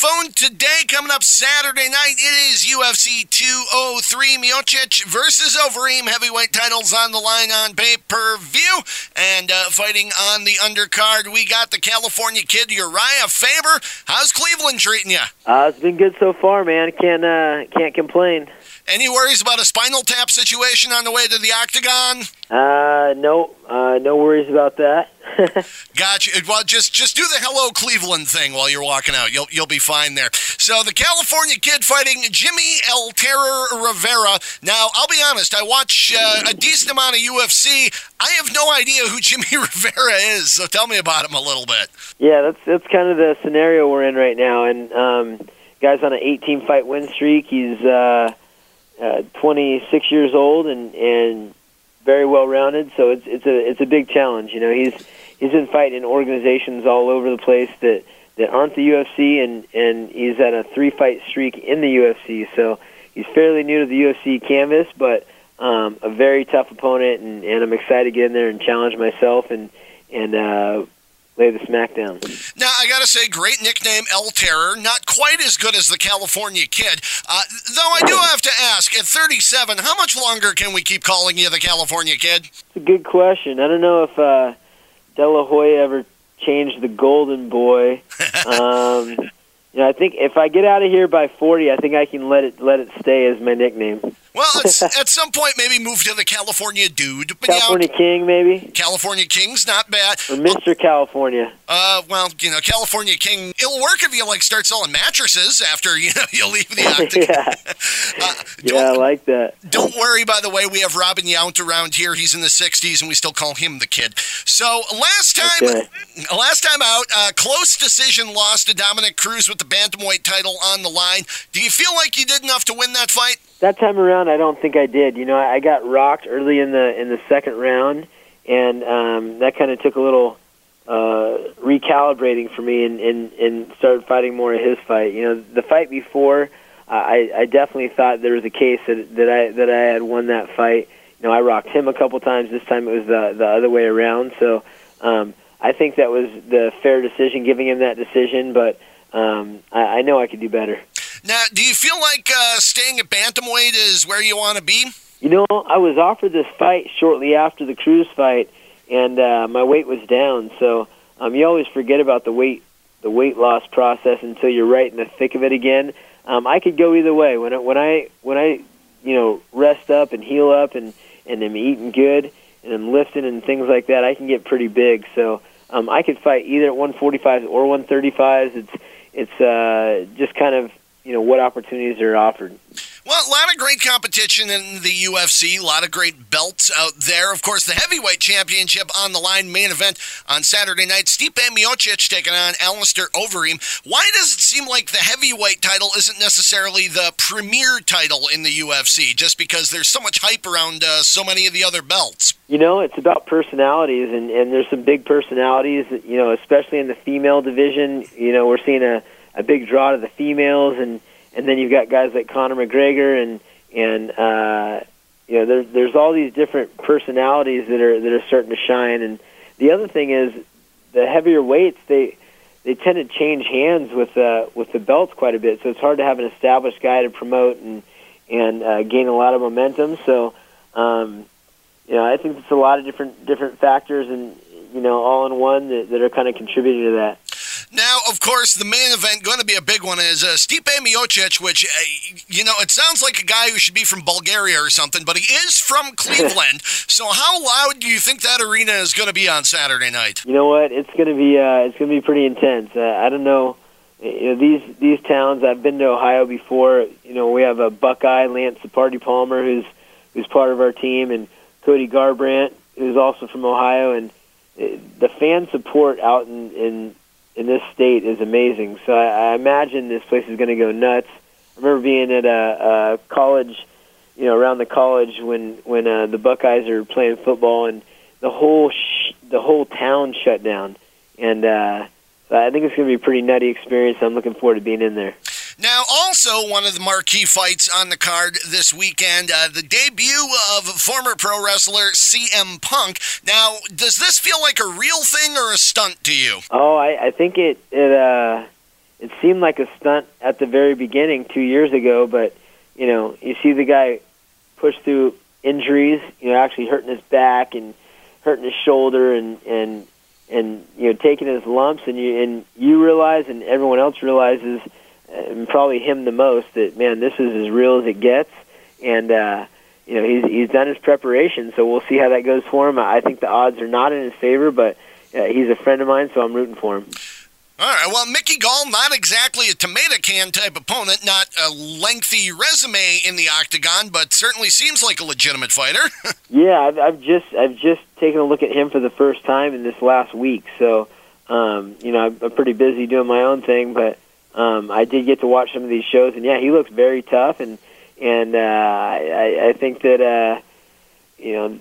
phone today. Coming up Saturday night, it is UFC 203 Miocic versus Overeem. Heavyweight titles on the line on pay per view. And uh, fighting on the undercard, we got the California kid Uriah Faber. How's Cleveland treating you? Uh, it's been good so far, man. Can't uh, can't complain. Any worries about a spinal tap situation on the way to the octagon? Uh, no, uh, no worries about that. gotcha. Well, just just do the hello Cleveland thing while you're walking out. You'll you'll be fine there. So the California kid fighting Jimmie El Terror Rivera. Now I'll be honest. I watch uh, a decent amount of UFC. I have no idea who Jimmie Rivera is. So tell me about him a little bit. Yeah, that's that's kind of the scenario we're in right now. And um, guy's on an 18 fight win streak. He's uh, uh, 26 years old and and very well rounded. So it's it's a it's a big challenge. You know, he's he's been fighting in organizations all over the place that that aren't the UFC, and and he's at a three fight streak in the UFC. So he's fairly new to the UFC canvas, but um, a very tough opponent, and, and I'm excited to get in there and challenge myself and and uh, lay the smackdown. Now, I got to say, great nickname, El Terror. Not quite as good as the California Kid. Uh, though I do have to ask, at 37, how much longer can we keep calling you the California Kid? It's a good question. I don't know if uh, De La Hoya ever changed the Golden Boy. um, you know, I think if I get out of here by 40, I think I can let it let it stay as my nickname. Well, at some point, maybe move to the California Dude. But California yeah, King, maybe. California King's not bad. Or Mr. Well, California. Uh, well, you know, California King. It'll work if you like start selling mattresses after you know you leave the octagon. yeah. uh, yeah, I like that. Don't worry. By the way, we have Robin Yount around here. He's in the '60s, and we still call him the kid. So last time, okay. last time out, uh, close decision loss to Dominick Cruz with the bantamweight title on the line. Do you feel like you did enough to win that fight? That time around, I don't think I did. You know, I got rocked early in the in the second round, and um, that kind of took a little uh, recalibrating for me, and, and and started fighting more of his fight. You know, the fight before, I I definitely thought there was a case that that I that I had won that fight. You know, I rocked him a couple times. This time it was the the other way around. So um, I think that was the fair decision, giving him that decision. But um, I, I know I could do better. Now, do you feel like uh, staying at bantamweight is where you want to be? You know, I was offered this fight shortly after the Cruz fight, and uh, my weight was down. So um, you always forget about the weight the weight loss process until you're right in the thick of it again. Um, I could go either way. When I, when I when I you know rest up and heal up and and am eating good and I'm lifting and things like that, I can get pretty big. So um, I could fight either at 145s or 135s. It's it's uh, just kind of you know what opportunities are offered. Well, a lot of great competition in the UFC, a lot of great belts out there. Of course, the heavyweight championship on the line, main event on Saturday night. Stipe Miocic taking on Alistair Overeem. Why does it seem like the heavyweight title isn't necessarily the premier title in the UFC? Just because there's so much hype around uh, so many of the other belts. You know, it's about personalities, and, and there's some big personalities. You know, especially in the female division. You know, we're seeing a a big draw to the females, and and then you've got guys like Conor McGregor, and and uh, you know there's there's all these different personalities that are that are starting to shine. And the other thing is the heavier weights they they tend to change hands with uh, with the belts quite a bit, so it's hard to have an established guy to promote and and uh, gain a lot of momentum. So, um, you know, I think it's a lot of different different factors, and you know, all in one that, that are kind of contributing to that. Now, of course, the main event going to be a big one is uh, Stipe Miocic, which uh, you know it sounds like a guy who should be from Bulgaria or something, but he is from Cleveland. so, how loud do you think that arena is going to be on Saturday night? You know what? It's going to be uh, it's going to be pretty intense. Uh, I don't know. You know these these towns. I've been to Ohio before. You know we have a Buckeye Lance Party Palmer who's who's part of our team, and Cody Garbrandt who's also from Ohio, and uh, the fan support out in, in in this state is amazing. So I, I imagine this place is going to go nuts. I remember being at a, a college, you know, around the college when when uh, the Buckeyes are playing football, and the whole sh- the whole town shut down, and uh, I think it's going to be a pretty nutty experience. I'm looking forward to being in there. Now, also one of the marquee fights on the card this weekend, uh, the debut of former pro wrestler CM Punk. Now, does this feel like a real thing or a stunt to you? Oh, I, I think it it uh, it seemed like a stunt at the very beginning two years ago, but you know, you see the guy push through injuries, you know, actually hurting his back and hurting his shoulder and and and you know taking his lumps, and you and you realize, and everyone else realizes, and probably him the most, that man, this is as real as it gets, and. uh you know he's he's done his preparation, so we'll see how that goes for him. I think the odds are not in his favor, but uh, he's a friend of mine, so I'm rooting for him. All right. Well, Mickey Gall, not exactly a tomato can type opponent, not a lengthy resume in the octagon, but certainly seems like a legitimate fighter. yeah, I've, I've just I've just taken a look at him for the first time in this last week. So, um, you know, I'm pretty busy doing my own thing, but um, I did get to watch some of these shows, and yeah, he looks very tough, and and uh, I, I think that uh, you know,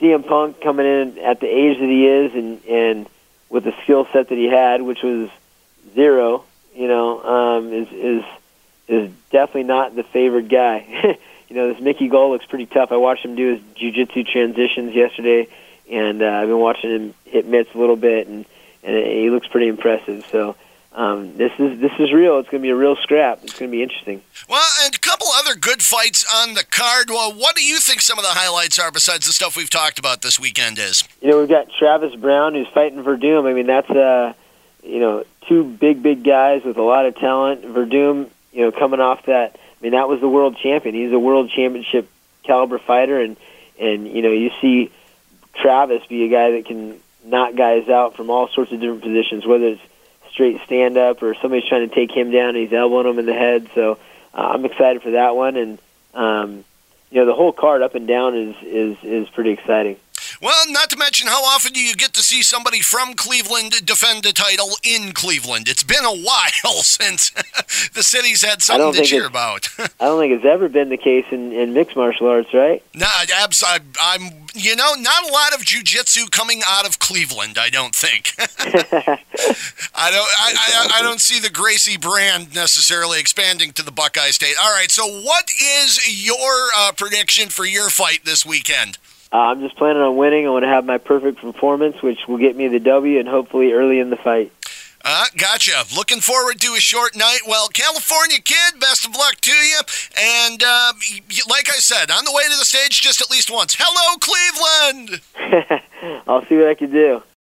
CM Punk coming in at the age that he is, and and with the skill set that he had, which was zero, you know, um, is is is definitely not the favored guy. you know, this Mickey Gall looks pretty tough. I watched him do his jiu-jitsu transitions yesterday, and uh, I've been watching him hit mitts a little bit, and and he looks pretty impressive. So um, this is this is real. It's going to be a real scrap. It's going to be interesting. Well, and a couple other good fights on the card. Well, what do you think some of the highlights are besides the stuff we've talked about this weekend? Is you know we've got Travis Browne who's fighting Werdum. I mean that's uh you know two big big guys with a lot of talent. Werdum, you know, coming off that. I mean that was the world champion. He's a world championship caliber fighter, and and you know you see Travis be a guy that can knock guys out from all sorts of different positions, whether it's straight stand up or somebody's trying to take him down and he's elbowing him in the head. So uh, I'm excited for that one, and um, you know the whole card up and down is is is pretty exciting. Well, not to mention how often do you get to see somebody from Cleveland defend a title in Cleveland? It's been a while since the city's had something to cheer about. I don't think it's ever been the case in, in mixed martial arts, right? No, abs- I, I'm, you know, not a lot of jujitsu coming out of Cleveland. I don't think. I don't. I, I, I don't see the Gracie brand necessarily expanding to the Buckeye State. All right. So, what is your uh, prediction for your fight this weekend? Uh, I'm just planning on winning. I want to have my perfect performance, which will get me the W, and hopefully early in the fight. Uh, gotcha. Looking forward to a short night. Well, California kid, best of luck to you. And uh, like I said, on the way to the stage just at least once. Hello, Cleveland! I'll see what I can do.